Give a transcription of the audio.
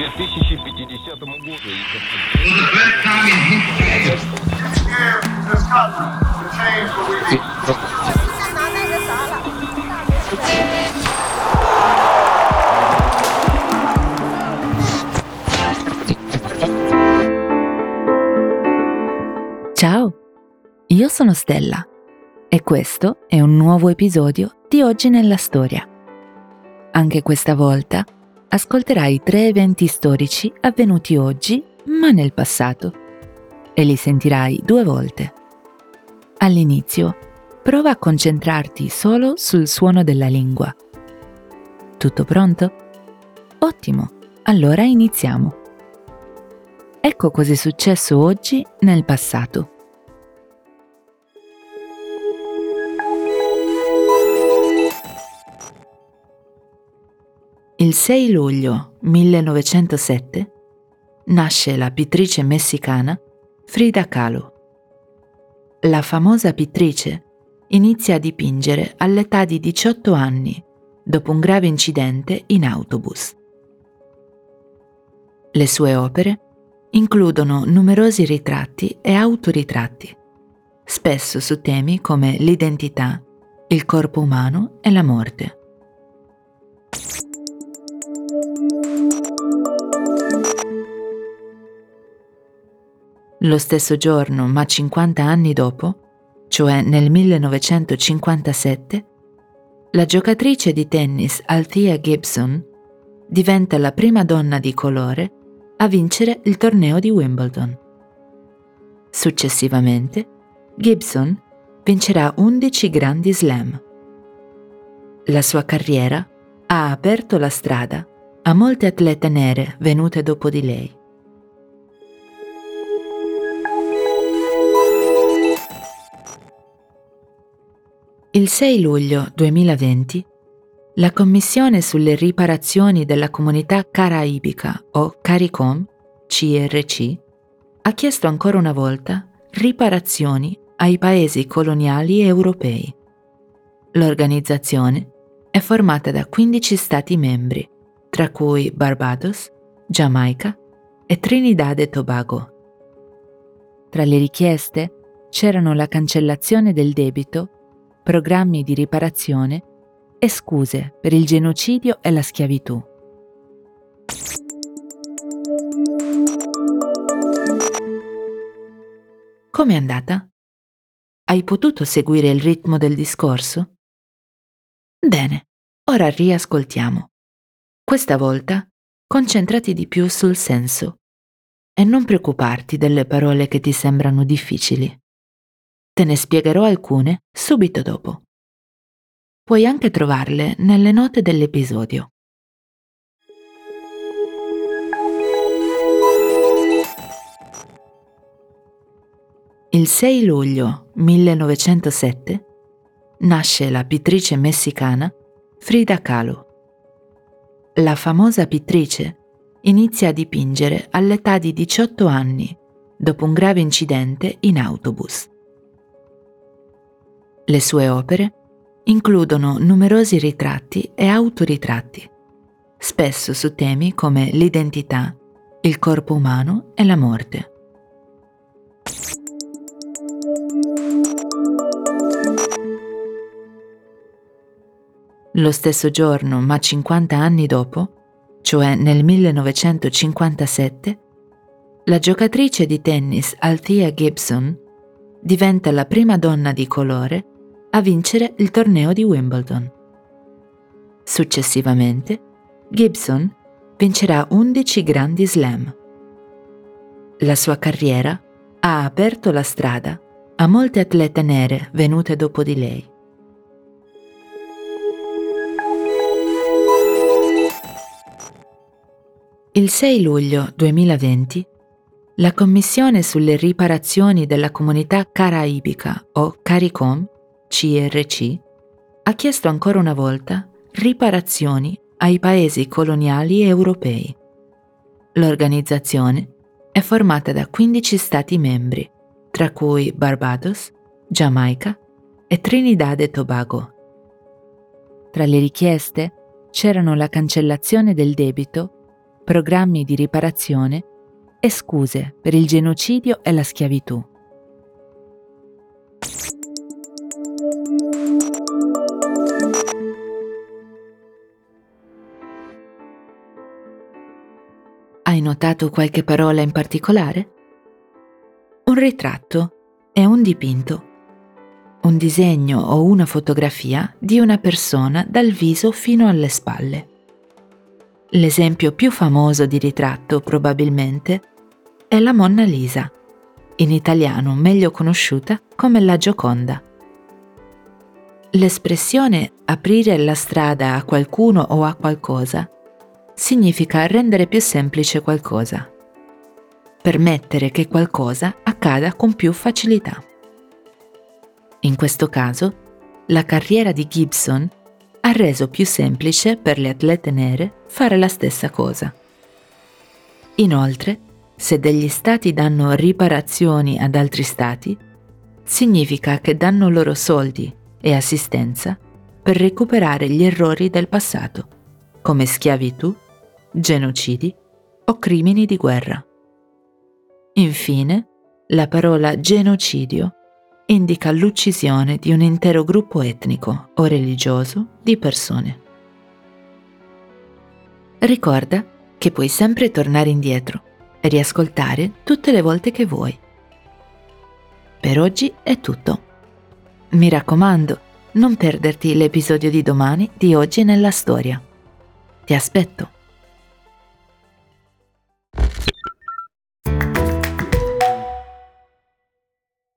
2050 году. Ciao, io sono Stella e questo è un nuovo episodio di Oggi nella Storia. Anche questa volta ascolterai tre eventi storici avvenuti oggi ma nel passato e li sentirai due volte. All'inizio prova a concentrarti solo sul suono della lingua. Tutto pronto? Ottimo, allora iniziamo. Ecco cosa è successo oggi nel passato. Il 6 luglio 1907 nasce la pittrice messicana Frida Kahlo. La famosa pittrice inizia a dipingere all'età di 18 anni dopo un grave incidente in autobus. Le sue opere includono numerosi ritratti e autoritratti, spesso su temi come l'identità, il corpo umano e la morte. Lo stesso giorno, ma 50 anni dopo, cioè nel 1957, la giocatrice di tennis Althea Gibson diventa la prima donna di colore a vincere il torneo di Wimbledon. Successivamente, Gibson vincerà 11 grandi slam. La sua carriera ha aperto la strada a molte atlete nere venute dopo di lei. Il 6 luglio 2020 la Commissione sulle riparazioni della comunità caraibica o CARICOM, CRC, ha chiesto ancora una volta riparazioni ai paesi coloniali europei. L'organizzazione è formata da 15 Stati membri, tra cui Barbados, Giamaica e Trinidad e Tobago. Tra le richieste c'erano la cancellazione del debito programmi di riparazione e scuse per il genocidio e la schiavitù. Com'è andata? Hai potuto seguire il ritmo del discorso? Bene, ora riascoltiamo. Questa volta concentrati di più sul senso e non preoccuparti delle parole che ti sembrano difficili. Te ne spiegherò alcune subito dopo. Puoi anche trovarle nelle note dell'episodio. Il 6 luglio 1907 nasce la pittrice messicana Frida Kahlo. La famosa pittrice inizia a dipingere all'età di 18 anni dopo un grave incidente in autobus. Le sue opere includono numerosi ritratti e autoritratti, spesso su temi come l'identità, il corpo umano e la morte. Lo stesso giorno, ma 50 anni dopo, cioè nel 1957, la giocatrice di tennis Althea Gibson diventa la prima donna di colore a vincere il torneo di Wimbledon. Successivamente, Gibson vincerà 11 grandi slam. La sua carriera ha aperto la strada a molte atlete nere venute dopo di lei. Il 6 luglio 2020 la Commissione sulle riparazioni della comunità caraibica o CARICOM CRC, ha chiesto ancora una volta riparazioni ai paesi coloniali europei. L'organizzazione è formata da 15 Stati membri, tra cui Barbados, Giamaica e Trinidad e Tobago. Tra le richieste c'erano la cancellazione del debito, programmi di riparazione e scuse per il genocidio e la schiavitù. Hai notato qualche parola in particolare? Un ritratto è un dipinto, un disegno o una fotografia di una persona dal viso fino alle spalle. L'esempio più famoso di ritratto probabilmente è la Monna Lisa, in italiano meglio conosciuta come la Gioconda. L'espressione aprire la strada a qualcuno o a qualcosa significa rendere più semplice qualcosa, permettere che qualcosa accada con più facilità. In questo caso, la carriera di Gibson ha reso più semplice per le atlete nere fare la stessa cosa. Inoltre, se degli stati danno riparazioni ad altri stati, significa che danno loro soldi e assistenza per recuperare gli errori del passato, come schiavitù, genocidi o crimini di guerra. Infine, la parola genocidio indica l'uccisione di un intero gruppo etnico o religioso di persone. Ricorda che puoi sempre tornare indietro e riascoltare tutte le volte che vuoi. Per oggi è tutto. Mi raccomando, non perderti l'episodio di domani di Oggi nella storia. Ti aspetto.